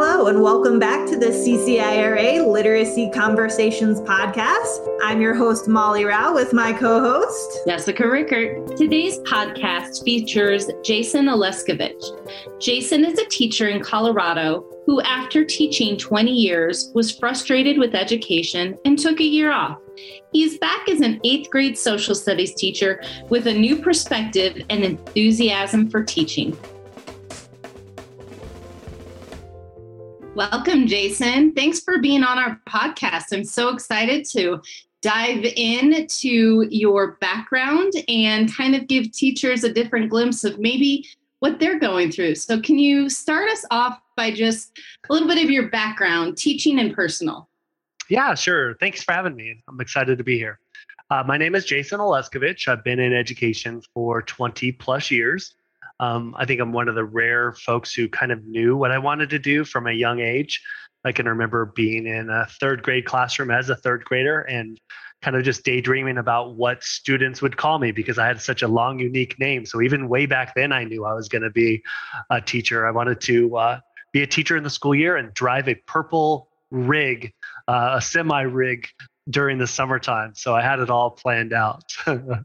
Hello, and welcome back to the CCIRA Literacy Conversations podcast. I'm your host, Molly Rao, with my co host, Jessica Rickert. Today's podcast features Jason Oleskovich. Jason is a teacher in Colorado who, after teaching 20 years, was frustrated with education and took a year off. He's back as an eighth grade social studies teacher with a new perspective and enthusiasm for teaching. Welcome, Jason. Thanks for being on our podcast. I'm so excited to dive in to your background and kind of give teachers a different glimpse of maybe what they're going through. So, can you start us off by just a little bit of your background, teaching and personal? Yeah, sure. Thanks for having me. I'm excited to be here. Uh, my name is Jason Oleskovich. I've been in education for 20 plus years. Um, I think I'm one of the rare folks who kind of knew what I wanted to do from a young age. I can remember being in a third grade classroom as a third grader and kind of just daydreaming about what students would call me because I had such a long, unique name. So even way back then, I knew I was going to be a teacher. I wanted to uh, be a teacher in the school year and drive a purple rig, uh, a semi rig during the summertime. So I had it all planned out.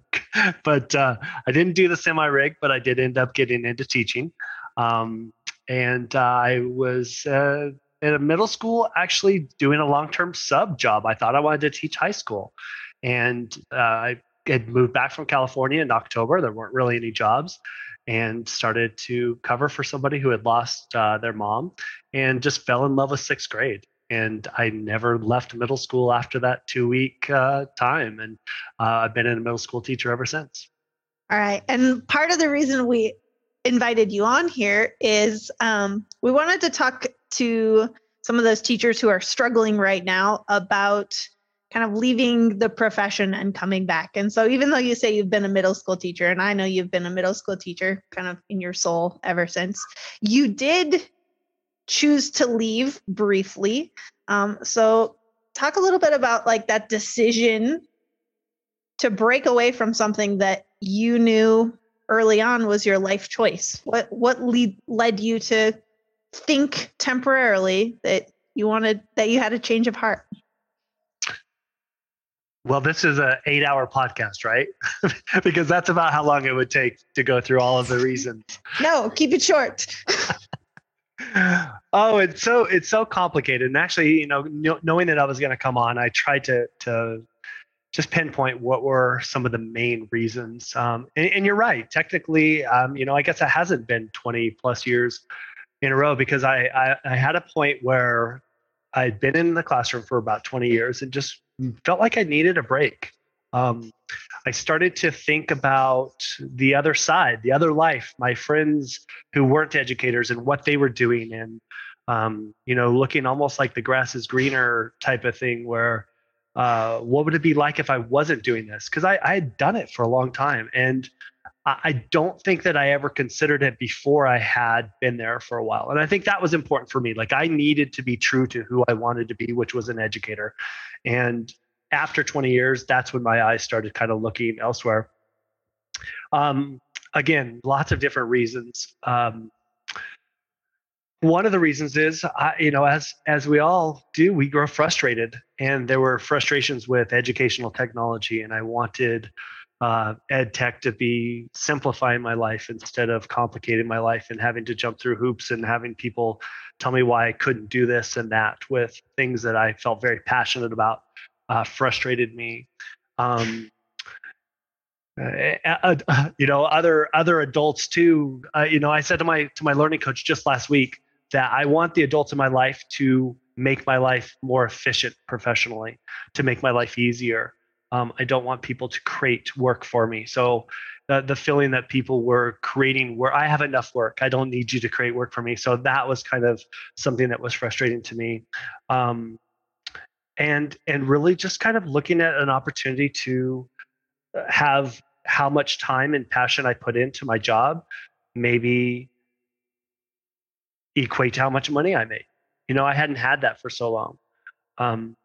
but uh, I didn't do the semi rig, but I did end up getting into teaching. Um, and uh, I was uh, in a middle school actually doing a long term sub job. I thought I wanted to teach high school. And uh, I had moved back from California in October. There weren't really any jobs and started to cover for somebody who had lost uh, their mom and just fell in love with sixth grade and I never left middle school after that two week uh, time. And uh, I've been in a middle school teacher ever since. All right. And part of the reason we invited you on here is um, we wanted to talk to some of those teachers who are struggling right now about kind of leaving the profession and coming back. And so, even though you say you've been a middle school teacher, and I know you've been a middle school teacher kind of in your soul ever since, you did choose to leave briefly. Um, so, talk a little bit about like that decision to break away from something that you knew early on was your life choice. What what lead, led you to think temporarily that you wanted that you had a change of heart? Well, this is an eight hour podcast, right? because that's about how long it would take to go through all of the reasons. No, keep it short. oh, it's so it's so complicated. And actually, you know, knowing that I was going to come on, I tried to to just pinpoint what were some of the main reasons. Um, and, and, you're right. Technically, um, you know, I guess it hasn't been 20 plus years in a row because I, I, I had a point where I'd been in the classroom for about 20 years and just felt like I needed a break. Um, I started to think about the other side, the other life, my friends who weren't educators and what they were doing, and um, you know, looking almost like the grass is greener type of thing, where uh, what would it be like if I wasn't doing this? Because I, I had done it for a long time, and I don't think that I ever considered it before I had been there for a while. And I think that was important for me. Like I needed to be true to who I wanted to be, which was an educator. And after 20 years, that's when my eyes started kind of looking elsewhere. Um, again, lots of different reasons. Um, one of the reasons is, I, you know, as as we all do, we grow frustrated, and there were frustrations with educational technology, and I wanted uh, ed tech to be simplifying my life instead of complicating my life and having to jump through hoops and having people tell me why I couldn't do this and that with things that I felt very passionate about uh, frustrated me. Um, uh, uh, you know, other other adults too. Uh, you know, I said to my to my learning coach just last week that I want the adults in my life to make my life more efficient professionally, to make my life easier. Um, I don't want people to create work for me. So the, the feeling that people were creating where I have enough work, I don't need you to create work for me. So that was kind of something that was frustrating to me. Um, and and really just kind of looking at an opportunity to uh, have how much time and passion I put into my job maybe equate to how much money I made. You know, I hadn't had that for so long. Um,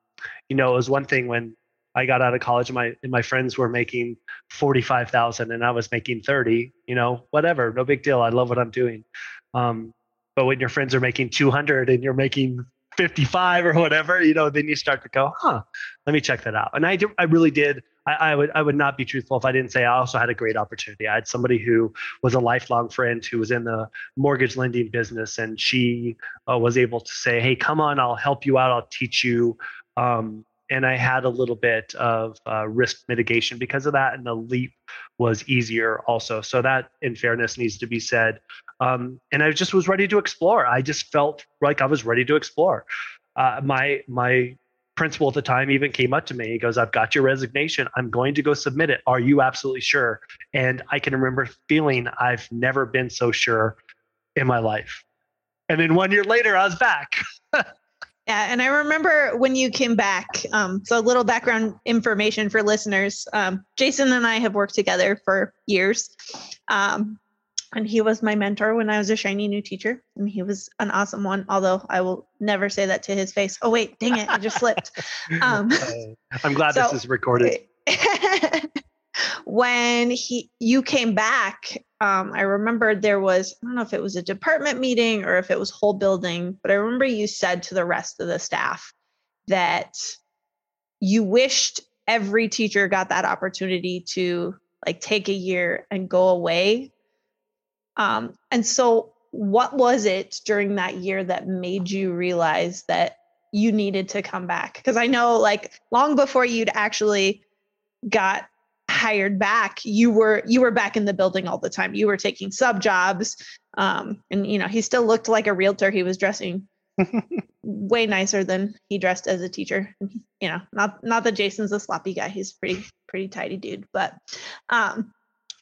you know, it was one thing when I got out of college and my and my friends were making forty five thousand and I was making thirty. You know, whatever, no big deal. I love what I'm doing. Um, But when your friends are making 200 and you're making 55 or whatever, you know, then you start to go, huh, let me check that out. And I, I really did. I, I, would, I would not be truthful if I didn't say I also had a great opportunity. I had somebody who was a lifelong friend who was in the mortgage lending business, and she uh, was able to say, "Hey, come on, I'll help you out. I'll teach you." Um, and I had a little bit of uh, risk mitigation because of that, and the leap was easier also. So that, in fairness, needs to be said. Um, and I just was ready to explore. I just felt like I was ready to explore. Uh, my my principal at the time even came up to me. He goes, "I've got your resignation. I'm going to go submit it. Are you absolutely sure?" And I can remember feeling I've never been so sure in my life. And then one year later, I was back. Yeah, and I remember when you came back. Um, so, a little background information for listeners. Um, Jason and I have worked together for years. Um, and he was my mentor when I was a shiny new teacher, and he was an awesome one. Although I will never say that to his face. Oh wait, dang it, I just slipped. Um, I'm glad so, this is recorded. when he you came back, um, I remember there was I don't know if it was a department meeting or if it was whole building, but I remember you said to the rest of the staff that you wished every teacher got that opportunity to like take a year and go away um, and so, what was it during that year that made you realize that you needed to come back? Because I know, like, long before you'd actually got hired back, you were you were back in the building all the time. You were taking sub jobs, um, and you know he still looked like a realtor. He was dressing way nicer than he dressed as a teacher. You know, not not that Jason's a sloppy guy. He's pretty pretty tidy dude, but um,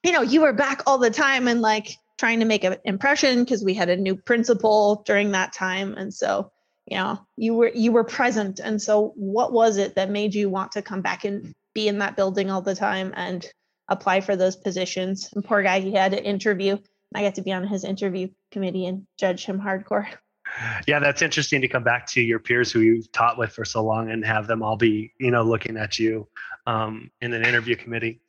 you know, you were back all the time and like trying to make an impression because we had a new principal during that time and so you know you were you were present and so what was it that made you want to come back and be in that building all the time and apply for those positions. And poor guy he had an interview. I got to be on his interview committee and judge him hardcore. Yeah that's interesting to come back to your peers who you've taught with for so long and have them all be you know looking at you um, in an interview committee.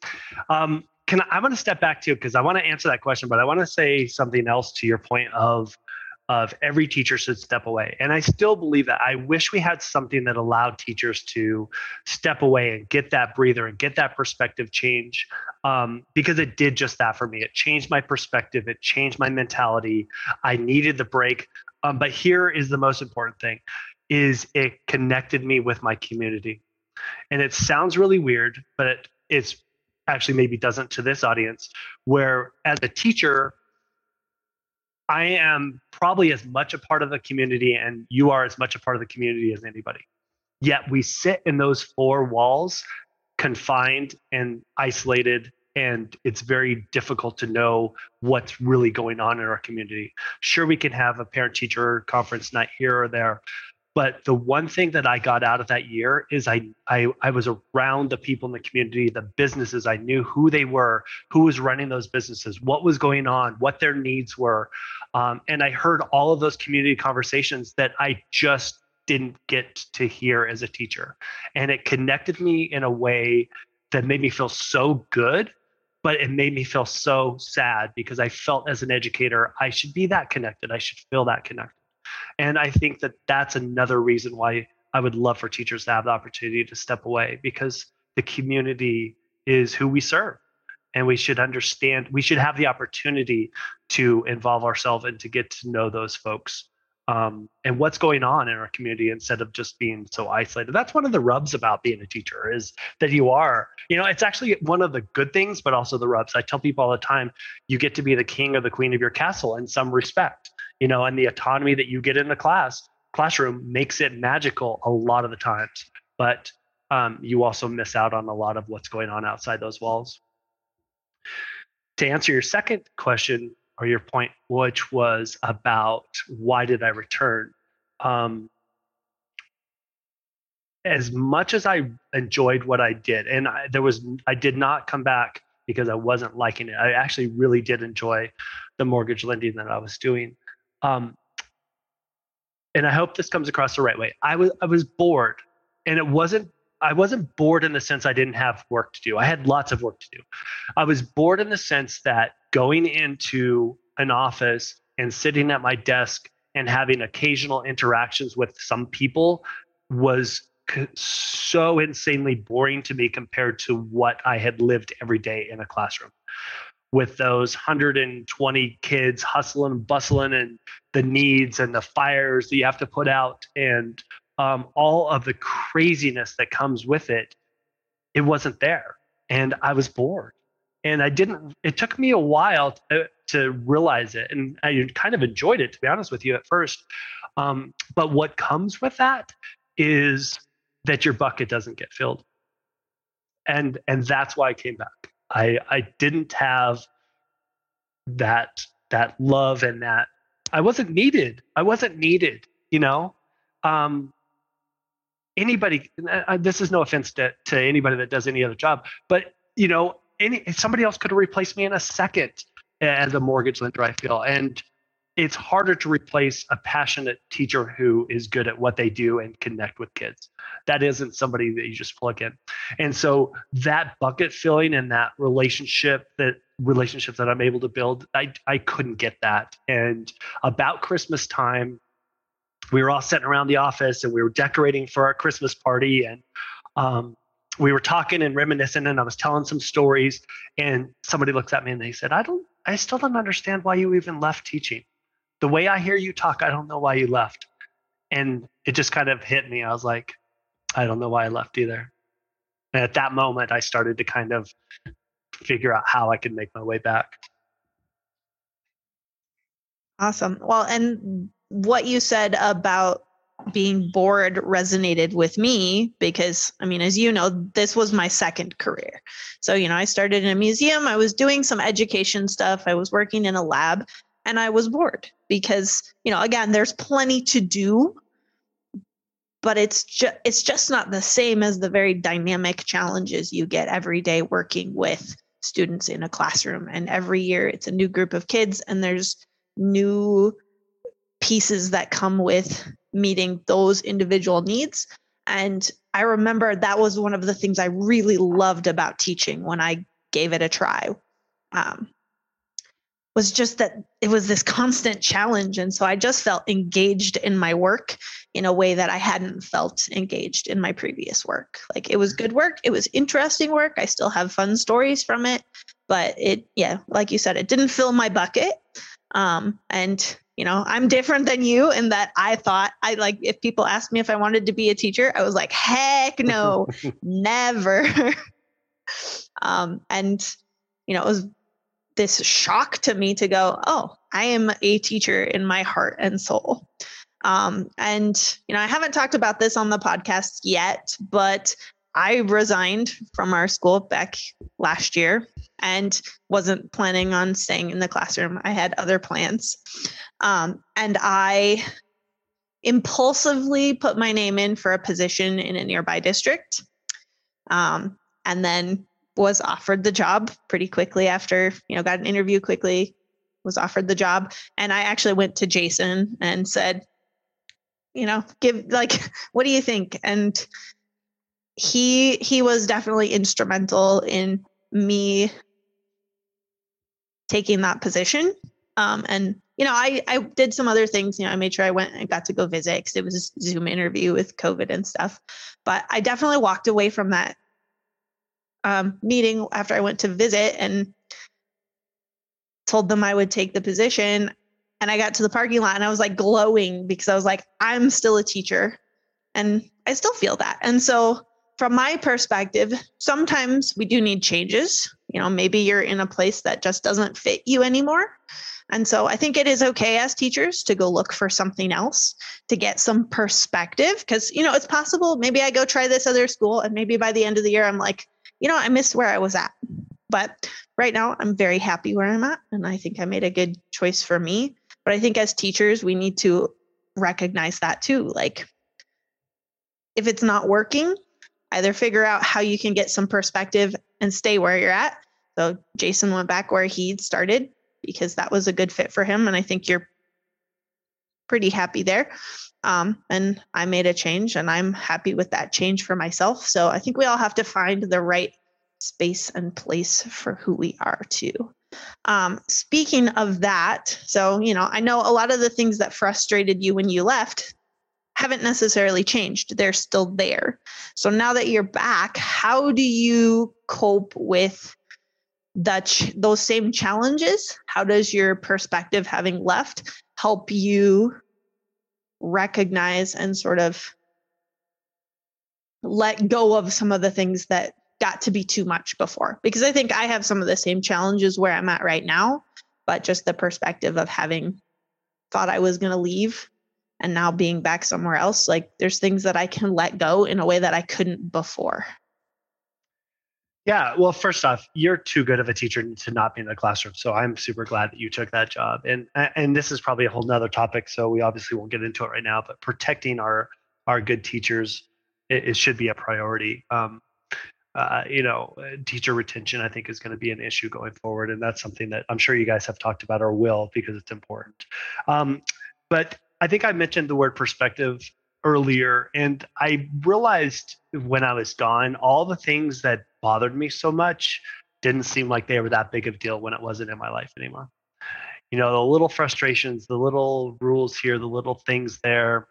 Um, can I, am going to step back too because I want to answer that question, but I want to say something else to your point of of every teacher should step away. And I still believe that. I wish we had something that allowed teachers to step away and get that breather and get that perspective change um, because it did just that for me. It changed my perspective, it changed my mentality. I needed the break. Um, but here is the most important thing is it connected me with my community. And it sounds really weird, but it, it's actually maybe doesn't to this audience, where as a teacher, I am probably as much a part of the community and you are as much a part of the community as anybody. Yet we sit in those four walls, confined and isolated, and it's very difficult to know what's really going on in our community. Sure, we can have a parent teacher conference night here or there, but the one thing that I got out of that year is I, I I was around the people in the community, the businesses. I knew who they were, who was running those businesses, what was going on, what their needs were, um, and I heard all of those community conversations that I just didn't get to hear as a teacher, and it connected me in a way that made me feel so good but it made me feel so sad because I felt as an educator, I should be that connected. I should feel that connected. And I think that that's another reason why I would love for teachers to have the opportunity to step away because the community is who we serve. And we should understand, we should have the opportunity to involve ourselves and to get to know those folks um, and what's going on in our community instead of just being so isolated. That's one of the rubs about being a teacher is that you are, you know, it's actually one of the good things, but also the rubs. I tell people all the time, you get to be the king or the queen of your castle in some respect you know, and the autonomy that you get in the class classroom makes it magical a lot of the times. But um, you also miss out on a lot of what's going on outside those walls. To answer your second question or your point, which was about why did I return? Um, as much as I enjoyed what I did, and I, there was, I did not come back because I wasn't liking it. I actually really did enjoy the mortgage lending that I was doing. Um, and I hope this comes across the right way. I was I was bored, and it wasn't I wasn't bored in the sense I didn't have work to do. I had lots of work to do. I was bored in the sense that going into an office and sitting at my desk and having occasional interactions with some people was so insanely boring to me compared to what I had lived every day in a classroom with those 120 kids hustling and bustling and the needs and the fires that you have to put out and um, all of the craziness that comes with it it wasn't there. And i was bored. And i didn't it took me a while to, to realize it. And i kind of enjoyed it to be honest with you at first. Um, but what comes with that is that your bucket doesn't get filled. And and that's why i came back I I didn't have that that love and that I wasn't needed. I wasn't needed, you know. Um, anybody uh, this is no offense to, to anybody that does any other job, but you know, any somebody else could have replaced me in a second as a mortgage lender, I feel. And it's harder to replace a passionate teacher who is good at what they do and connect with kids. That isn't somebody that you just plug in. And so that bucket filling and that relationship that relationship that I'm able to build, I I couldn't get that. And about Christmas time, we were all sitting around the office and we were decorating for our Christmas party and um, we were talking and reminiscing and I was telling some stories and somebody looks at me and they said, I don't I still don't understand why you even left teaching the way I hear you talk, I don't know why you left. And it just kind of hit me. I was like, I don't know why I left either. And at that moment, I started to kind of figure out how I could make my way back. Awesome. Well, and what you said about being bored resonated with me because I mean, as you know, this was my second career. So, you know, I started in a museum, I was doing some education stuff, I was working in a lab, and I was bored because, you know, again, there's plenty to do, but it's just it's just not the same as the very dynamic challenges you get every day working with students in a classroom and every year it's a new group of kids and there's new pieces that come with meeting those individual needs and I remember that was one of the things I really loved about teaching when I gave it a try. Um, was just that it was this constant challenge. And so I just felt engaged in my work in a way that I hadn't felt engaged in my previous work. Like it was good work, it was interesting work. I still have fun stories from it, but it, yeah, like you said, it didn't fill my bucket. Um, and you know, I'm different than you in that I thought I like if people asked me if I wanted to be a teacher, I was like, heck no, never. um, and you know, it was this shock to me to go, oh, I am a teacher in my heart and soul. Um, and, you know, I haven't talked about this on the podcast yet, but I resigned from our school back last year and wasn't planning on staying in the classroom. I had other plans. Um, and I impulsively put my name in for a position in a nearby district. Um, and then was offered the job pretty quickly after, you know, got an interview quickly, was offered the job. And I actually went to Jason and said, you know, give like, what do you think? And he he was definitely instrumental in me taking that position. Um, and you know, I I did some other things. You know, I made sure I went and got to go visit because it was a Zoom interview with COVID and stuff. But I definitely walked away from that um, meeting after I went to visit and told them I would take the position. And I got to the parking lot and I was like glowing because I was like, I'm still a teacher. And I still feel that. And so, from my perspective, sometimes we do need changes. You know, maybe you're in a place that just doesn't fit you anymore. And so I think it is okay as teachers to go look for something else to get some perspective because, you know, it's possible maybe I go try this other school and maybe by the end of the year I'm like, you know, I missed where I was at. But right now, I'm very happy where I'm at. And I think I made a good choice for me. But I think as teachers, we need to recognize that too. Like, if it's not working, either figure out how you can get some perspective and stay where you're at. So Jason went back where he started because that was a good fit for him. And I think you're pretty happy there. Um, and I made a change and I'm happy with that change for myself. So I think we all have to find the right space and place for who we are too. Um, speaking of that, so, you know, I know a lot of the things that frustrated you when you left haven't necessarily changed. They're still there. So now that you're back, how do you cope with that those same challenges? How does your perspective having left help you recognize and sort of let go of some of the things that got to be too much before because I think I have some of the same challenges where I'm at right now, but just the perspective of having thought I was going to leave and now being back somewhere else, like there's things that I can let go in a way that I couldn't before. Yeah, well, first off, you're too good of a teacher to not be in the classroom. So I'm super glad that you took that job. And and this is probably a whole nother topic. So we obviously won't get into it right now. But protecting our our good teachers, it, it should be a priority. Um, uh, you know, uh, teacher retention, I think, is going to be an issue going forward, and that's something that I'm sure you guys have talked about or will because it's important. Um, but I think I mentioned the word perspective earlier, and I realized when I was gone, all the things that bothered me so much didn't seem like they were that big of a deal when it wasn't in my life anymore. You know, the little frustrations, the little rules here, the little things there,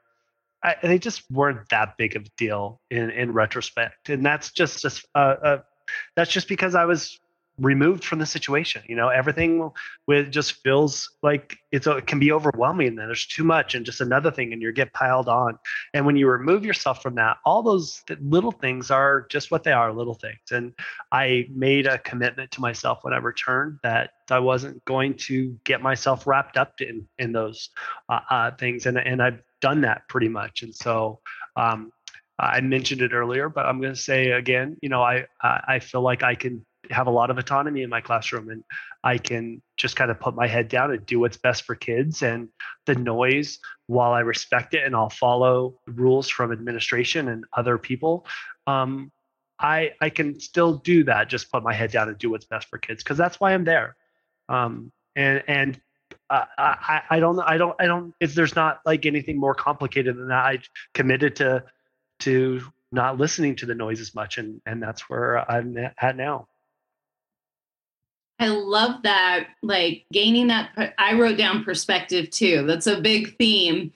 I, they just weren't that big of a deal in in retrospect, and that's just just uh, uh, that's just because I was removed from the situation. You know, everything with just feels like it's it can be overwhelming and there's too much and just another thing and you get piled on. And when you remove yourself from that, all those little things are just what they are, little things. And I made a commitment to myself when I returned that I wasn't going to get myself wrapped up in in those uh, uh, things. And and I've done that pretty much. And so um, I mentioned it earlier, but I'm going to say again, you know, I I feel like I can have a lot of autonomy in my classroom and I can just kind of put my head down and do what's best for kids and the noise while I respect it and I'll follow rules from administration and other people. Um, I I can still do that. Just put my head down and do what's best for kids because that's why I'm there. Um, and and uh, I I don't I don't I don't if there's not like anything more complicated than that. I committed to to not listening to the noise as much and and that's where I'm at now. I love that, like gaining that. I wrote down perspective too. That's a big theme.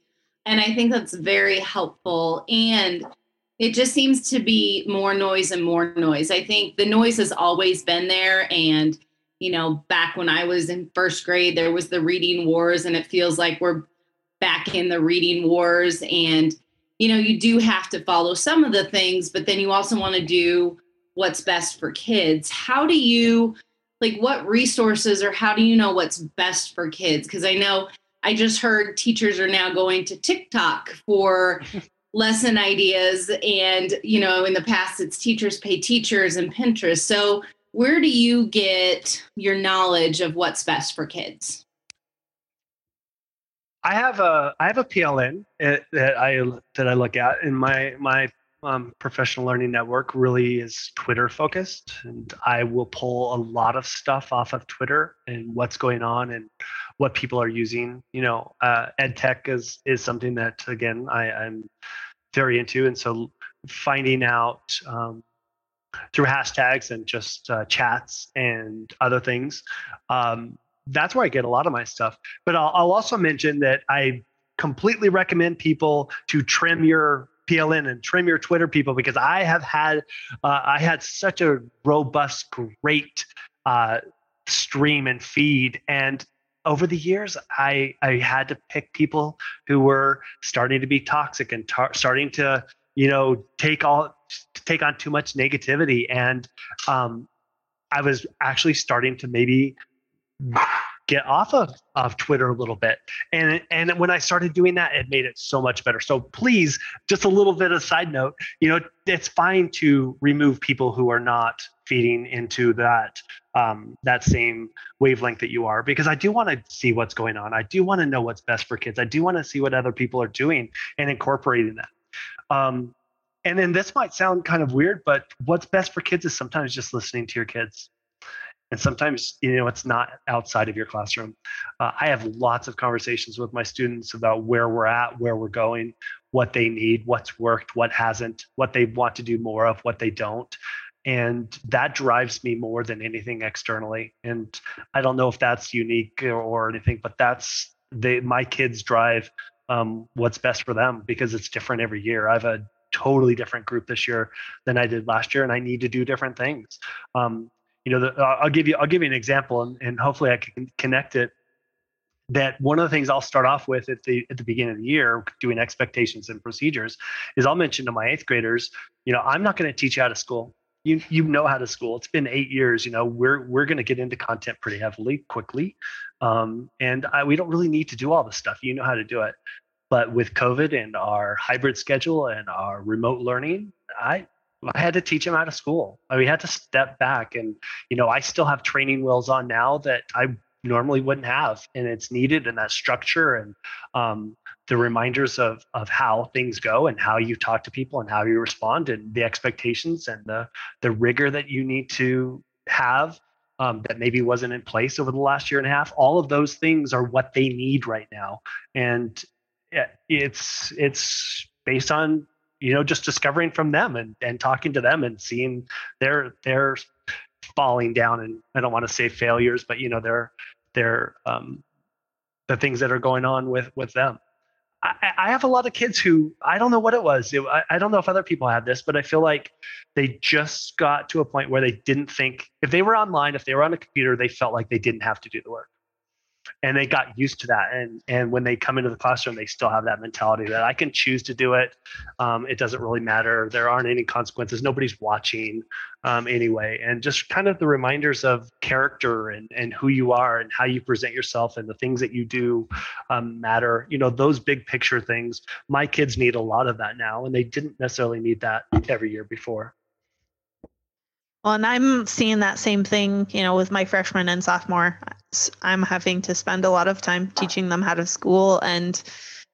And I think that's very helpful. And it just seems to be more noise and more noise. I think the noise has always been there. And, you know, back when I was in first grade, there was the reading wars, and it feels like we're back in the reading wars. And, you know, you do have to follow some of the things, but then you also want to do what's best for kids. How do you? Like what resources or how do you know what's best for kids? Because i know i just heard teachers are now going to tiktok for lesson ideas and you know in the past it's teachers pay teachers and pinterest. So where do you get your knowledge of what's best for kids? I have a I have a PLN eh, that I that I look at, and my my um, professional learning network really is Twitter focused, and I will pull a lot of stuff off of Twitter and what's going on and what people are using. You know, uh, ed tech is is something that again I, I'm very into, and so finding out um, through hashtags and just uh, chats and other things. Um, that's where I get a lot of my stuff. But I'll, I'll also mention that I completely recommend people to trim your PLN and trim your Twitter people because I have had uh, I had such a robust, great uh, stream and feed, and over the years I I had to pick people who were starting to be toxic and tar- starting to you know take all take on too much negativity, and um, I was actually starting to maybe get off of, of Twitter a little bit. And and when I started doing that, it made it so much better. So please, just a little bit of side note, you know, it's fine to remove people who are not feeding into that um, that same wavelength that you are because I do want to see what's going on. I do want to know what's best for kids. I do want to see what other people are doing and incorporating that. Um, and then this might sound kind of weird, but what's best for kids is sometimes just listening to your kids and sometimes you know it's not outside of your classroom. Uh, i have lots of conversations with my students about where we're at where we're going what they need what's worked what hasn't what they want to do more of what they don't. And that drives me more than anything externally. And i don't know if that's unique or, anything but that's they my kids drive um, what's best for them because it's different every year. I have a totally different group this year than i did last year and i need to do different things. Um, you know the, i'll give you i'll give you an example and, and hopefully i can connect it that one of the things I'll start off with at the at the beginning of the year, doing expectations and procedures, is I'll mention to my eighth graders, you know, I'm not going to teach you how to school you you know how to school. It's been eight years. You know, we're we're going to get into content pretty heavily quickly, um, and I, we don't really need to do all this stuff. You know how to do it. But with COVID and our hybrid schedule and our remote learning, I I had to teach them out of school. We had to step back, and you know, I still have training wheels on now that I normally wouldn't have and it's needed and that structure and um, the reminders of of how things go and how you talk to people and how you respond and the expectations and the the rigor that you need to have um, that maybe wasn't in place over the last year and a half all of those things are what they need right now and it's it's based on you know just discovering from them and and talking to them and seeing their their falling down and I don't want to say failures, but you know, they're they're um, the things that are going on with with them. I, I, have a lot of kids who I don't know what it was. It, I, I don't know if other people had this, but I feel like they just got to a point where they didn't think if they were online, if they were on a computer, they felt like they didn't have to do the work and they got used to that. And and when they come into the classroom they still have that mentality that i can choose to do it. Um, it doesn't really matter. There aren't any consequences. Nobody's watching um, anyway. And just kind of the reminders of character and and who you are and how you present yourself and the things that you do um, matter. You know those big picture things my kids need a lot of that now and they didn't necessarily need that every year before. Well, and I'm seeing that same thing, you know, with my freshman and sophomore. I'm having to spend a lot of time teaching them how to school and,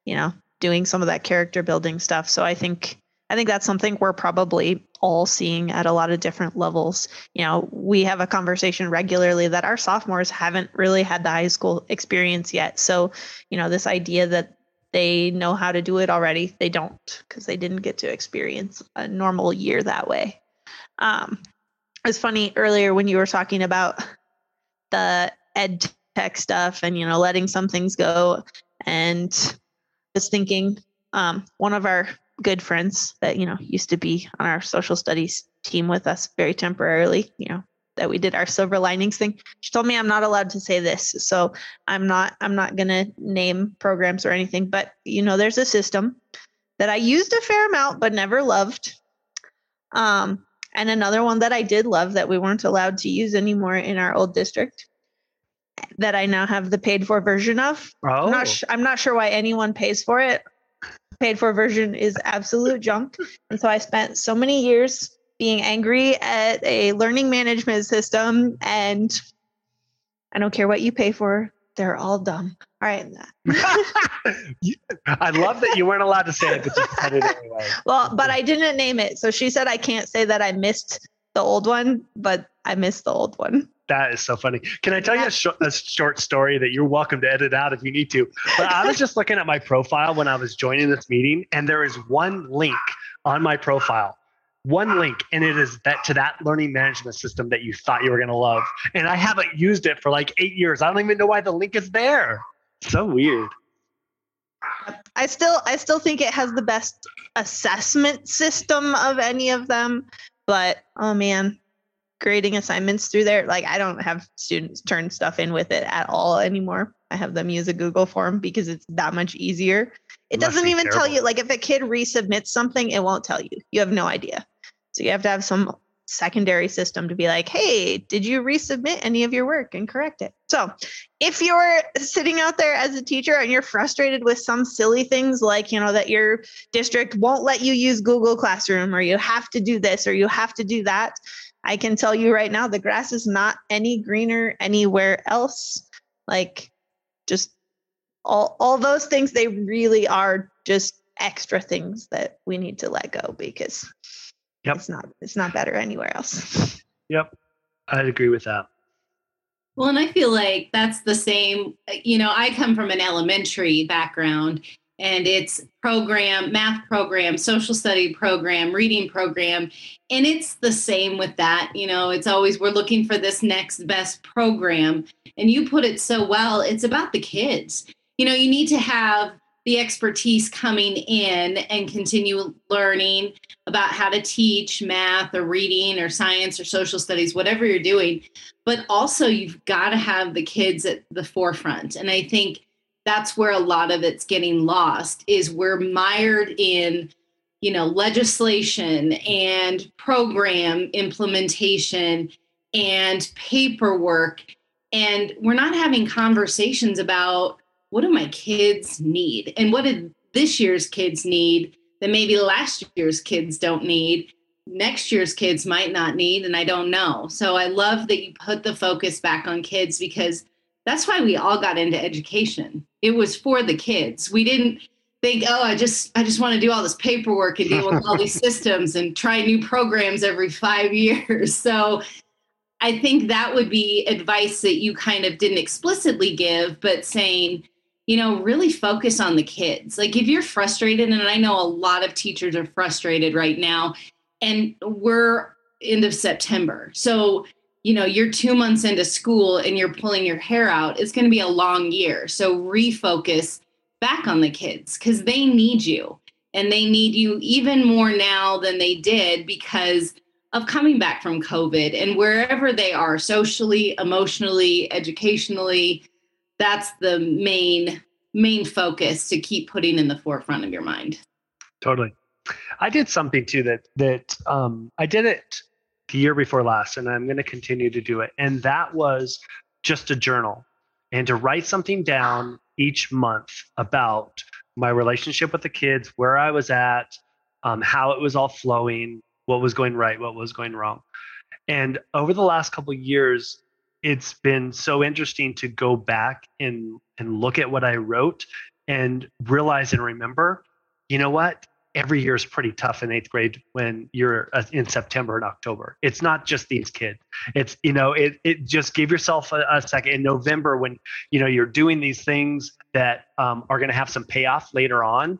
you know, doing some of that character building stuff. So I think I think that's something we're probably all seeing at a lot of different levels. You know, we have a conversation regularly that our sophomores haven't really had the high school experience yet. So, you know, this idea that they know how to do it already, they don't because they didn't get to experience a normal year that way. Um, was funny earlier when you were talking about the ed tech stuff and you know letting some things go and just thinking um, one of our good friends that you know used to be on our social studies team with us very temporarily you know that we did our silver linings thing she told me i'm not allowed to say this so i'm not i'm not going to name programs or anything but you know there's a system that i used a fair amount but never loved um, and another one that I did love that we weren't allowed to use anymore in our old district that I now have the paid for version of. Oh. I'm, not oh. sh- I'm not sure why anyone pays for it. Paid for version is absolute junk. And so I spent so many years being angry at a learning management system and I don't care what you pay for, they're all dumb. All right. I love that you weren't allowed to say it, but you said it anyway. Well, but I didn't name it. So she said I can't say that I missed the old one, but I missed the old one. That is so funny. Can I tell yeah. you a, sh- a, short story that you're welcome to edit out if you need to? But I was just looking at my profile when I was joining this meeting, and there is one link on my profile one link and it is that to that learning management system that you thought you were going to love and i haven't used it for like eight years i don't even know why the link is there so weird i still i still think it has the best assessment system of any of them but oh man grading assignments through there. Like i don't have students turn stuff in with it at all anymore. I have them use a google form because it's that much easier. It doesn't even terrible. tell you like if a kid resubmits something it won't tell you. You have no idea. So you have to have some secondary system to be like, hey, did you resubmit any of your work and correct it? So if you're sitting out there as a teacher and you're frustrated with some silly things like, you know, that your district won't let you use Google Classroom or you have to do this or you have to do that, I can tell you right now the grass is not any greener anywhere else. Like just all all those things they really are just extra things that we need to let go because Yep. It's not it's not better anywhere else. Yep. I'd agree with that. Well, and I feel like that's the same, you know, I come from an elementary background and it's program, math program, social study program, reading program. And it's the same with that. You know, it's always we're looking for this next best program. And you put it so well, it's about the kids. You know, you need to have the expertise coming in and continue learning about how to teach math or reading or science or social studies, whatever you're doing. But also, you've got to have the kids at the forefront. And I think that's where a lot of it's getting lost is we're mired in you know legislation and program implementation and paperwork and we're not having conversations about what do my kids need and what did this year's kids need that maybe last year's kids don't need next year's kids might not need and i don't know so i love that you put the focus back on kids because that's why we all got into education. It was for the kids. We didn't think, oh, I just I just want to do all this paperwork and deal with all these systems and try new programs every five years. So I think that would be advice that you kind of didn't explicitly give, but saying, you know, really focus on the kids. Like if you're frustrated, and I know a lot of teachers are frustrated right now, and we're end of September. So you know you're two months into school and you're pulling your hair out it's going to be a long year. So refocus back on the kids because they need you. And they need you even more now than they did because of coming back from covid and wherever they are socially emotionally educationally that's the main main focus to keep putting in the forefront of your mind. Totally. I did something too that that um i did it the year before last, and I'm going to continue to do it. And that was just a journal and to write something down each month about my relationship with the kids, where I was at, um, how it was all flowing, what was going right, what was going wrong. And over the last couple years, it's been so interesting to go back and and look at what I wrote and realize and remember, you know what? Every year is pretty tough in eighth grade when you're uh, in September and October. It's not just these kids. It's you know it it just give yourself a, a second in November when you know you're doing these things that um, are going to have some payoff later on.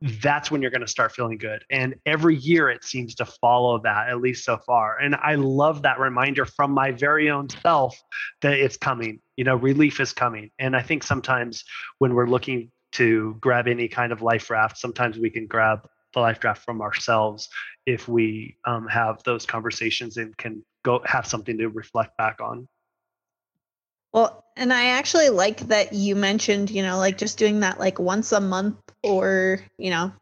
That's when you're going to start feeling good. And every year it seems to follow that, at least so far. And I love that reminder from my very own self that it's coming. You know, relief is coming. And I think sometimes when we're looking to grab any kind of life raft, sometimes we can grab the life draft from ourselves if we um, have those conversations and can go have something to reflect back on. Well, and I actually like that you mentioned, you know, like just doing that like once a month or, you know,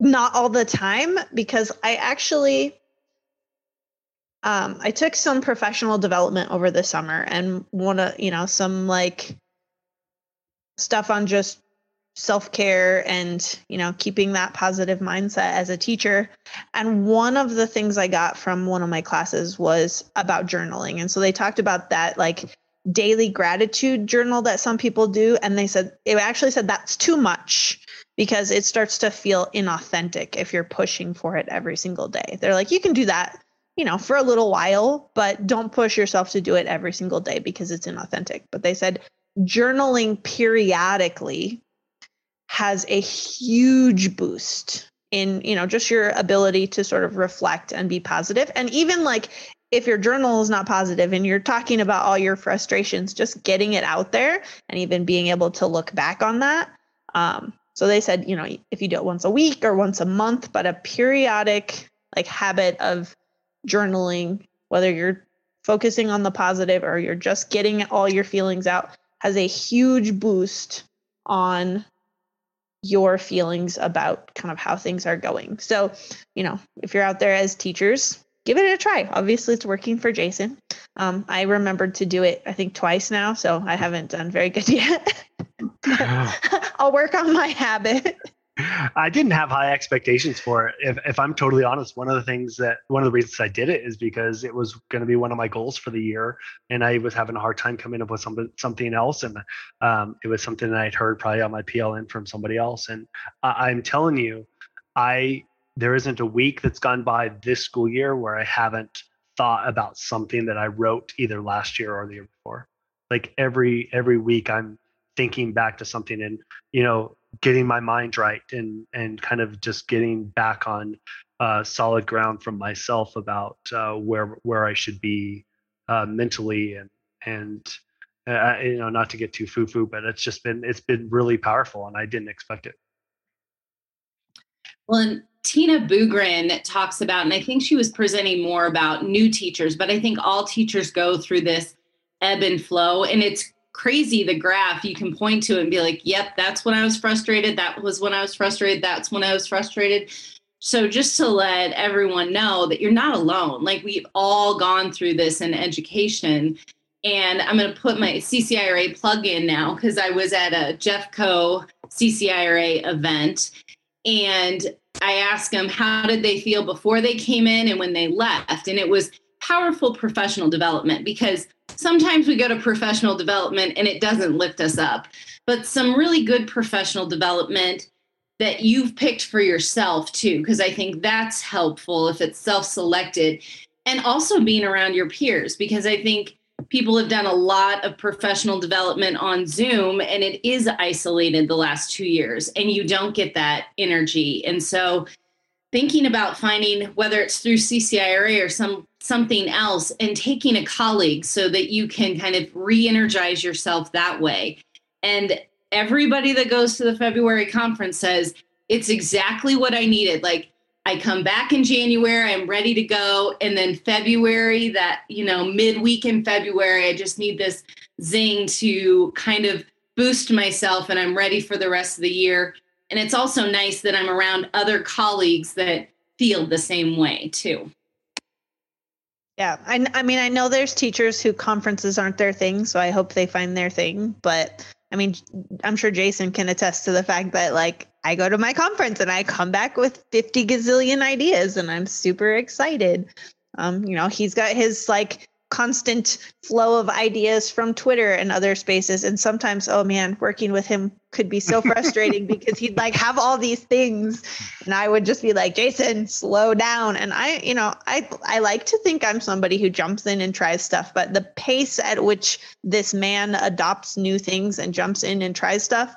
not all the time because I actually um I took some professional development over the summer and one of, you know, some like stuff on just self-care and you know keeping that positive mindset as a teacher. And one of the things i got from one of my classes was about journaling. And so they talked about that like daily gratitude journal that some people do. And they said it actually said that's too much because it starts to feel inauthentic if you're pushing for it every single day. They're like you can do that you know for a little while but don't push yourself to do it every single day because it's inauthentic. But they said journaling periodically has a huge boost in you know just your ability to sort of reflect and be positive. And even like if your journal is not positive and you're talking about all your frustrations just getting it out there and even being able to look back on that um, so they said you know if you do it once a week or once a month but a periodic like habit of journaling whether you're focusing on the positive or you're just getting all your feelings out has a huge boost on your feelings about kind of how things are going. So, you know, if you're out there as teachers, give it a try. Obviously, it's working for Jason. Um, I remembered to do it, I think, twice now, so I haven't done very good yet. I'll work on my habit. I didn't have high expectations for it. If, if I'm totally honest, one of the things that one of the reasons I did it is because it was going to be one of my goals for the year, and I was having a hard time coming up with something something else, and um, it was something that I'd heard probably on my PLN from somebody else. And I, I'm telling you, I there isn't a week that's gone by this school year where I haven't thought about something that I wrote either last year or the year before. Like every every week, I'm thinking back to something, and you know getting my mind right and and kind of just getting back on uh, solid ground from myself about uh, where where I should be uh, mentally and and uh, you know not to get too foo foo, but it's just been it's been really powerful and I didn't expect it. Well, and Tina Boogren talks about, and I think she was presenting more about new teachers, but I think all teachers go through this ebb and flow, and it's crazy the graph you can point to and be like, yep, that's when I was frustrated. That was when I was frustrated. That's when I was frustrated. So just to let everyone know that you're not alone. Like we've all gone through this in education. And I'm going to put my CCIRA plug in now because I was at a Jeffco CCIRA event and I asked them how did they feel before they came in and when they left. And it was powerful professional development because sometimes we go to professional development and it doesn't lift us up, but some really good professional development that you've picked for yourself too, because I think that's helpful if it's self selected and also being around your peers, because I think people have done a lot of professional development on Zoom and it is isolated the last two years and you don't get that energy. And so thinking about finding whether it's through CCIRA or some something else and taking a colleague so that you can kind of re-energize yourself that way. And everybody that goes to the February conference says it's exactly what I needed. Like I come back in January, I'm ready to go. And then February, that, you know, midweek in February, I just need this zing to kind of boost myself and I'm ready for the rest of the year. And it's also nice that I'm around other colleagues that feel the same way too. Yeah, I, I mean, I know there's teachers who conferences aren't their thing, so I hope they find their thing. But I mean, I'm sure Jason can attest to the fact that like I go to my conference and I come back with 50 gazillion ideas and I'm super excited. Um, you know, he's got his like constant flow of ideas from Twitter and other spaces. And sometimes, oh man, working with him could be so frustrating because he'd like have all these things and I would just be like, Jason, slow down. And I, you know, I I like to think I'm somebody who jumps in and tries stuff, but the pace at which this man adopts new things and jumps in and tries stuff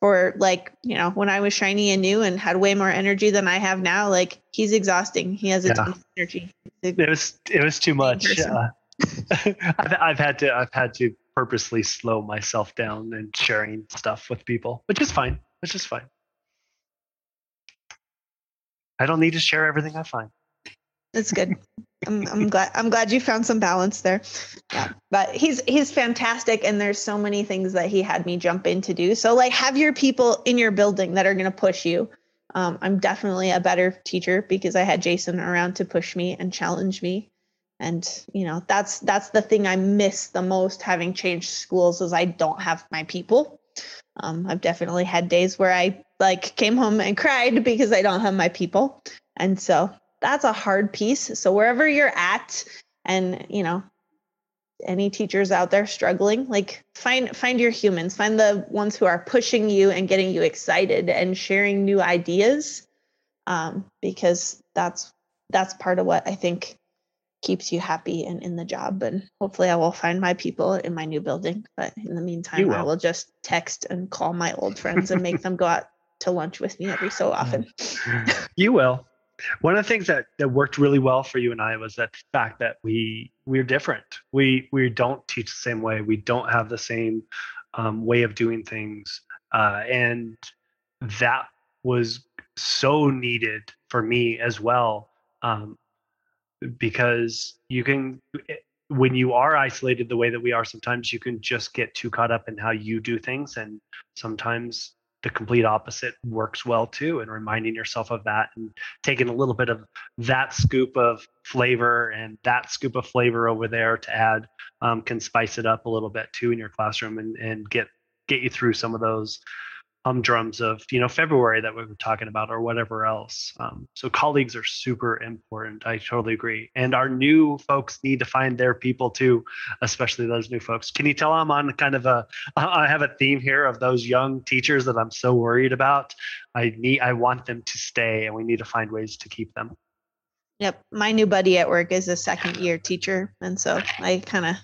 for like, you know, when I was shiny and new and had way more energy than I have now, like he's exhausting. He has a yeah. ton of energy. It was it was too much. Uh, I've, I've had to I've had to purposely slow myself down and sharing stuff with people, which is fine. Which is fine. I don't need to share everything I find. That's good. I'm, I'm glad I'm glad you found some balance there. Yeah. But he's he's fantastic and there's so many things that he had me jump in to do. So like have your people in your building that are going to push you. Um, I'm definitely a better teacher because I had Jason around to push me and challenge me and you know that's that's the thing i miss the most having changed schools is i don't have my people. Um, i've definitely had days where i like came home and cried because i don't have my people. And so that's a hard piece. So wherever you're at and you know any teachers out there struggling like find find your humans. Find the ones who are pushing you and getting you excited and sharing new ideas. Um, because that's that's part of what i think keeps you happy and in the job. And hopefully, I will find my people in my new building. But in the meantime, will. I will just text and call my old friends and make them go out to lunch with me every so often. you will. One of the things that, that worked really well for you and I was that fact that we we're different. We we don't teach the same way. We don't have the same um, way of doing things, uh, and that was so needed for me as well. Um, because you can eh, when you are isolated the way that we are sometimes you can just get too caught up in how you do things and sometimes the complete opposite works well too and reminding yourself of that and taking a little bit of that scoop of flavor and that scoop of flavor over there to add um, can spice it up a little bit too in your classroom and, and get get you through some of those humdrums of you know February that we were talking about or whatever else. Um, so colleagues are super important. I totally agree. And our new folks need to find their people too, especially those new folks. Can you tell I'm on kind of a I have a theme here of those young teachers that I'm so worried about. I need I want them to stay, and we need to find ways to keep them. Yep, my new buddy at work is a second year teacher, and so I kind of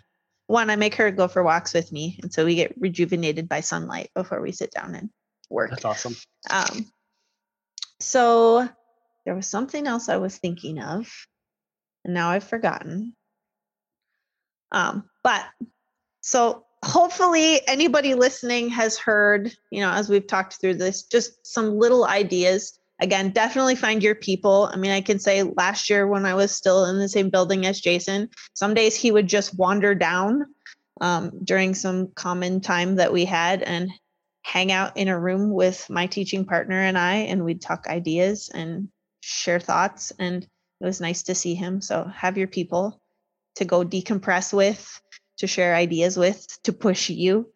want to make her go for walks with me, and so we get rejuvenated by sunlight before we sit down and work. That's awesome. Um, so there was something else I was thinking of, and now I've forgotten. Um, but so hopefully anybody listening has heard, you know, as we've talked through this, just some little ideas. Again, definitely find your people. I mean, I can say last year when I was still in the same building as Jason, some days he would just wander down um, during some common time that we had and hang out in a room with my teaching partner and I, and we'd talk ideas and share thoughts. And it was nice to see him. So have your people to go decompress with, to share ideas with, to push you.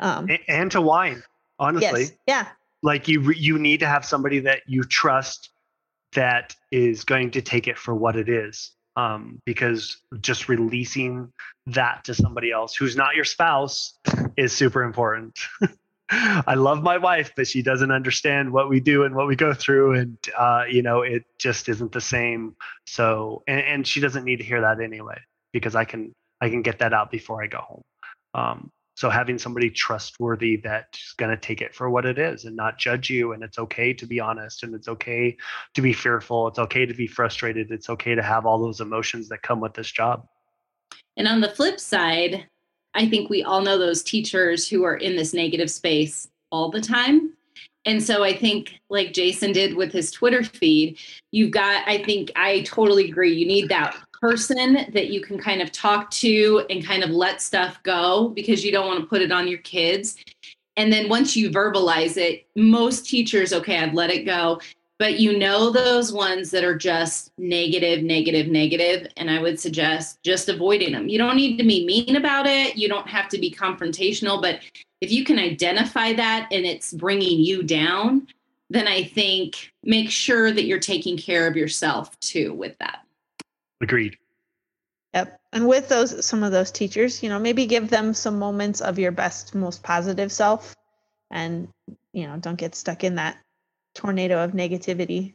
Um, and to whine, honestly. Yes. Yeah. Like you, you need to have somebody that you trust that is going to take it for what it is. Um, because just releasing that to somebody else who's not your spouse is super important. I love my wife, but she doesn't understand what we do and what we go through, and uh, you know, it just isn't the same. So, and, and, she doesn't need to hear that anyway, because I can I can get that out before I go home. Um, so having somebody trustworthy that's going to take it for what it is and not judge you, and it's okay to be honest, and it's okay to be fearful, it's okay to be frustrated, it's okay to have all those emotions that come with this job. And on the flip side, I think we all know those teachers who are in this negative space all the time. And so I think, like Jason did with his Twitter feed, you've got, I think I totally agree. You need that person that you can kind of talk to and kind of let stuff go because you don't want to put it on your kids. And then once you verbalize it, most teachers, okay, I've let it go but you know those ones that are just negative negative negative and i would suggest just avoiding them. You don't need to be mean about it. You don't have to be confrontational but if you can identify that and it's bringing you down then i think make sure that you're taking care of yourself too with that. Agreed. Yep. And with those some of those teachers you know maybe give them some moments of your best most positive self and you know don't get stuck in that tornado of negativity.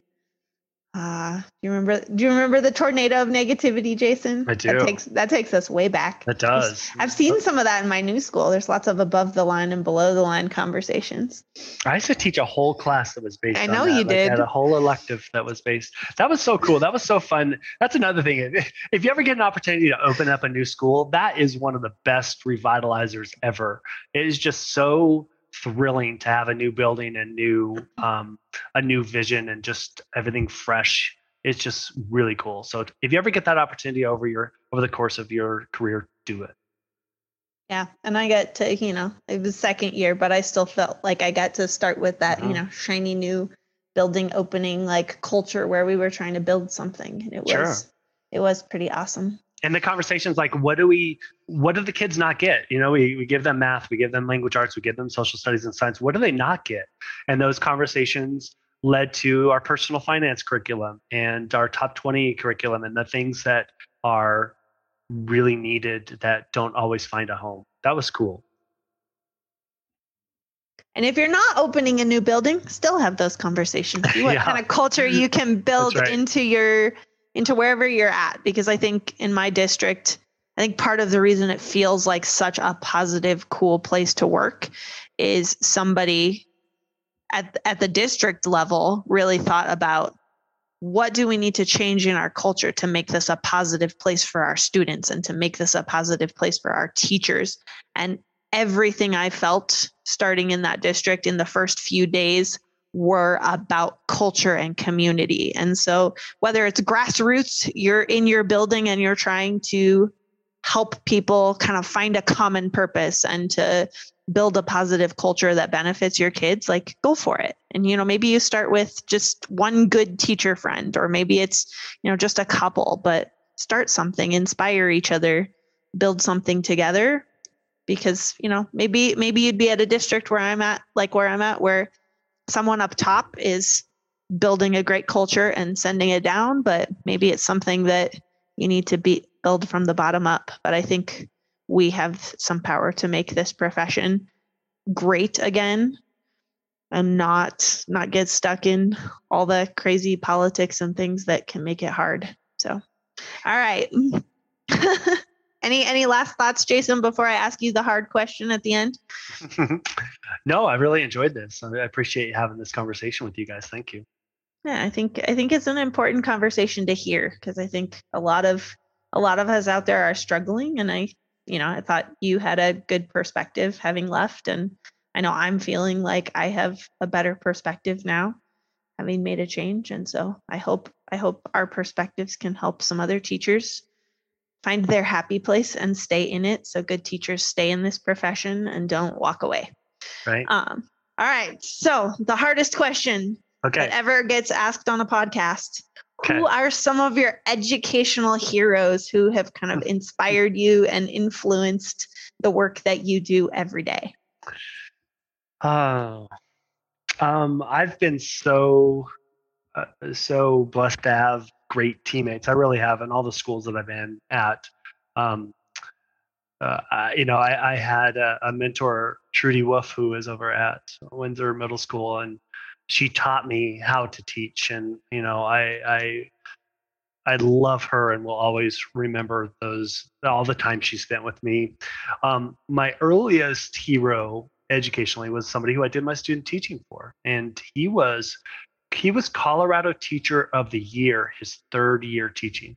Uh, do you remember? Do you remember the tornado of negativity, Jason? I do. That takes that takes us way back. It does. I've seen some of that in my new school. There's lots of above the line and below the line conversations. I used to teach a whole class that was based. I know you like, did. Had a whole elective that was based. That was so cool. That was so fun. That's another thing. If you ever get an opportunity to open up a new school, that is one of the best revitalizers ever. It is just so thrilling to have a new building and new um, a new vision and just everything fresh. It's just really cool. So if you ever get that opportunity over your over the course of your career do it. Yeah and i got to you know it was second year but i still felt like i got to start with that you uh-huh. know shiny new building opening like culture where we were trying to build something and it was it was pretty awesome and the conversations like what do we what do the kids not get? You know we, we give them math we give them language arts we give them social studies and science. What do they not get? And those conversations led to our personal finance curriculum and our top 20 curriculum and the things that are really needed that don't always find a home. That was cool. And if you're not opening a new building still have those conversations. See what yeah. kind of culture you can build right. into your into wherever you're at because I think in my district, I think part of the reason it feels like such a positive, cool place to work is somebody at at the district level really thought about what do we need to change in our culture to make this a positive place for our students and to make this a positive place for our teachers. And everything i felt starting in that district in the first few days were about culture and community. And so, whether it's grassroots, you're in your building and you're trying to help people kind of find a common purpose and to build a positive culture that benefits your kids, like go for it. And, you know, maybe you start with just one good teacher friend, or maybe it's, you know, just a couple, but start something, inspire each other, build something together because you know maybe maybe you'd be at a district where i'm at like where i'm at where someone up top is building a great culture and sending it down, but maybe it's something that you need to be build from the bottom up. But I think we have some power to make this profession great again and not not get stuck in all the crazy politics and things that can make it hard. So all right. Any any last thoughts, Jason, before I ask you the hard question at the end? no, I really enjoyed this. I appreciate having this conversation with you guys. Thank you. Yeah, I think I think it's an important conversation to hear because I think a lot of a lot of us out there are struggling and I you know, I thought you had a good perspective having left and I know I'm feeling like I have a better perspective now having made a change and so I hope I hope our perspectives can help some other teachers find their happy place and stay in it so good teachers stay in this profession and don't walk away. Right. Um all right. So, the hardest question okay. that ever gets asked on a podcast. Okay. Who are some of your educational heroes who have kind of inspired you and influenced the work that you do every day? Oh, um, I've been so uh, so blessed to have great teammates. I really have in all the schools that I've been at. Um, uh, I, you know, I, I had a, a, mentor, Trudy Wolf, who is over at Windsor Middle School, and she taught me how to teach and you know i i i love her and will always remember those all the time she spent with me um, my earliest hero educationally was somebody who i did my student teaching for and he was he was colorado teacher of the year his third year teaching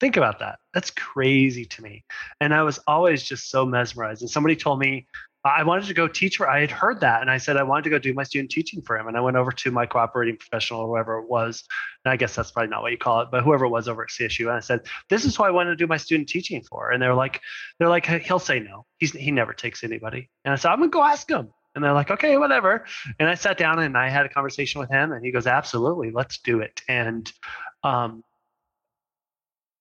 think about that that's crazy to me and i was always just so mesmerized and somebody told me I wanted to go teach for. I had heard that, and I said I wanted to go do my student teaching for him. And I went over to my cooperating professional, or whoever it was. And I guess that's probably not what you call it, but whoever it was over at CSU. And I said, "This is who I want to do my student teaching for." And they're like, "They're like, he'll say no. He's he never takes anybody." And I said, "I'm gonna go ask him." And they're like, "Okay, whatever." And I sat down and I had a conversation with him, and he goes, "Absolutely, let's do it." And um,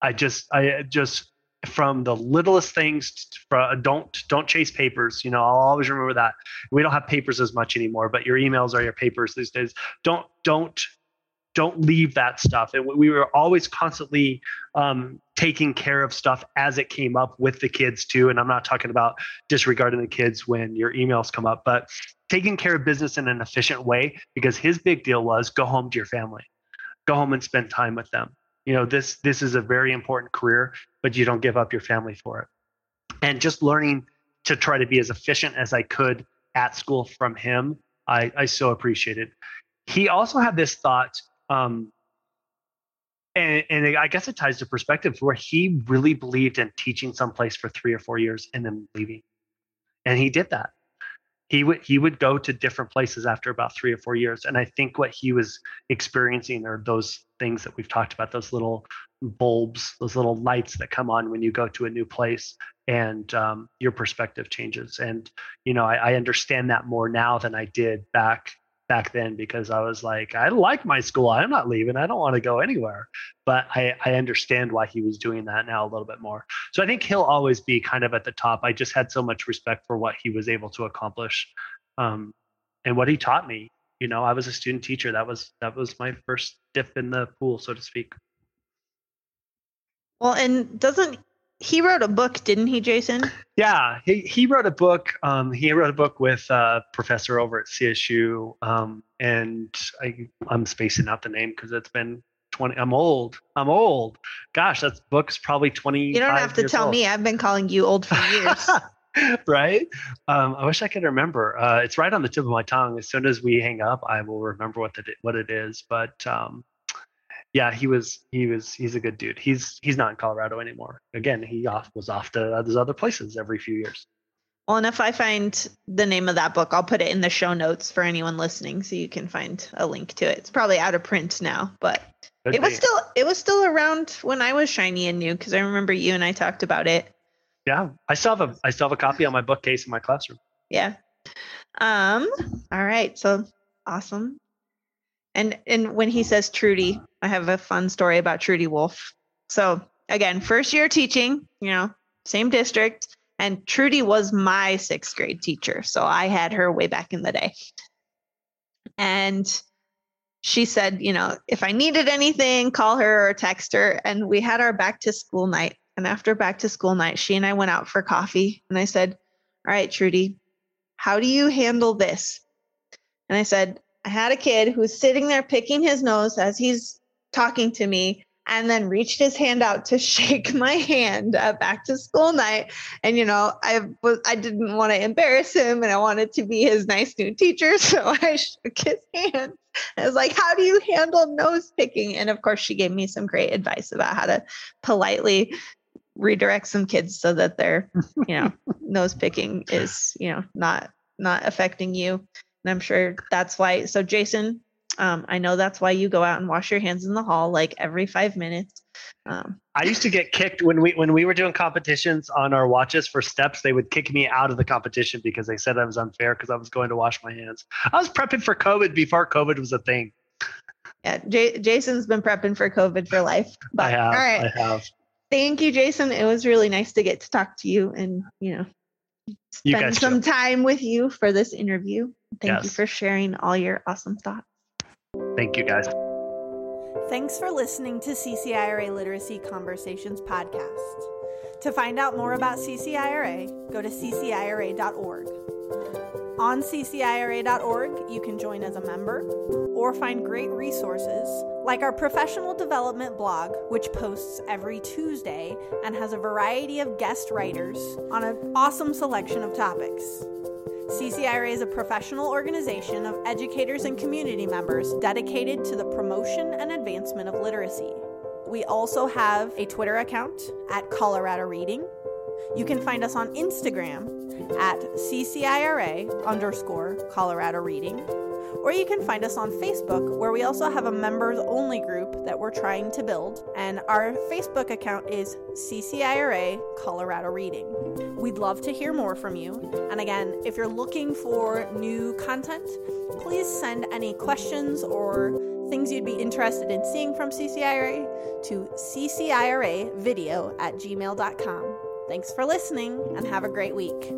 I just I just from the littlest things from, don't don't chase papers you know i'll always remember that we don't have papers as much anymore but your emails are your papers these days don't don't don't leave that stuff. And we were always constantly um, taking care of stuff as it came up with the kids too. And i'm not talking about disregarding the kids when your emails come up but taking care of business in an efficient way because his big deal was go home to your family. Go home and spend time with them. You know this this is a very important career but you don't give up your family for it. And just learning to try to be as efficient as i could at school from him i i so appreciated he also had this thought um and, and I guess it ties to perspective where he really believed in teaching someplace for three or four years and then leaving. And he did that. He would he would go to different places after about three or four years. And i think what he was experiencing are those things that we've talked about those little bulbs those little lights that come on when you go to a new place and um, your perspective changes. And you know I, I understand that more now than i did back back then because I was like, I like my school. I'm not leaving. I don't want to go anywhere. But I, I understand why he was doing that now a little bit more. So I think he'll always be kind of at the top. I just had so much respect for what he was able to accomplish um, and what he taught me. You know, I was a student teacher. That was that was my first dip in the pool, so to speak. Well, and doesn't he wrote a book, didn't he, Jason? Yeah, he, he wrote a book. Um, he wrote a book with a professor over at CSU, um, and I, I'm spacing out the name because it's been 20. I'm old. I'm old. Gosh, that book's probably 20. You don't have to tell old. me. I've been calling you old for years. right? Um, I wish I could remember. Uh, it's right on the tip of my tongue. As soon as we hang up, I will remember what the, what it is. But um, yeah, he was he was he's a good dude. He's he's not in Colorado anymore. Again, he off was off to those other places every few years. Well, and if I find the name of that book, I'll put it in the show notes for anyone listening, so you can find a link to it. It's probably out of print now, but Could it was still it was still around when I was shiny and new because I remember you and I talked about it. Yeah, I still have a I still have a copy on my bookcase in my classroom. Yeah. Um. All right. So awesome. And and when he says Trudy, I have a fun story about Trudy Wolf. So again, first year teaching, you know, same district, and Trudy was my sixth grade teacher. So I had her way back in the day. And she said, you know, if I needed anything, call her or text her. And we had our back to school night. And after back to school night, she and I went out for coffee. And I said, All right, Trudy, how do you handle this? And I said, I had a kid who's sitting there picking his nose as he's talking to me, and then reached his hand out to shake my hand at back to school night. And you know, I was I didn't want to embarrass him and I wanted to be his nice new teacher. So I shook his hand. I was like, how do you handle nose picking? And of course, she gave me some great advice about how to politely redirect some kids so that their, you know, nose picking is, you know, not not affecting you. And I'm sure that's why. So Jason, um, I know that's why you go out and wash your hands in the hall like every five minutes. Um, I used to get kicked when we when we were doing competitions on our watches for steps. They would kick me out of the competition because they said I was unfair because I was going to wash my hands. I was prepping for COVID before COVID was a thing. Yeah, J- Jason's been prepping for COVID for life. But, I have. All right. I have. Thank you, Jason. It was really nice to get to talk to you and you know spend some too. time with you for this interview. Thank yes. you for sharing all your awesome thoughts. Thank you, guys. Thanks for listening to CCIRA Literacy Conversations podcast. To find out more about CCIRA, go to ccira.org. On ccira.org, you can join as a member or find great resources like our professional development blog, which posts every Tuesday and has a variety of guest writers on an awesome selection of topics. CCIRA is a professional organization of educators and community members dedicated to the promotion and advancement of literacy. We also have a Twitter account at Colorado Reading. You can find us on Instagram at CCIRA underscore Colorado Reading or you can find us on Facebook, where we also have a members only group that we're trying to build. And our Facebook account is CCIRA Colorado Reading. We'd love to hear more from you. And again, if you're looking for new content, please send any questions or things you'd be interested in seeing from CCIRA to cciravideo at gmail.com. Thanks for listening and have a great week.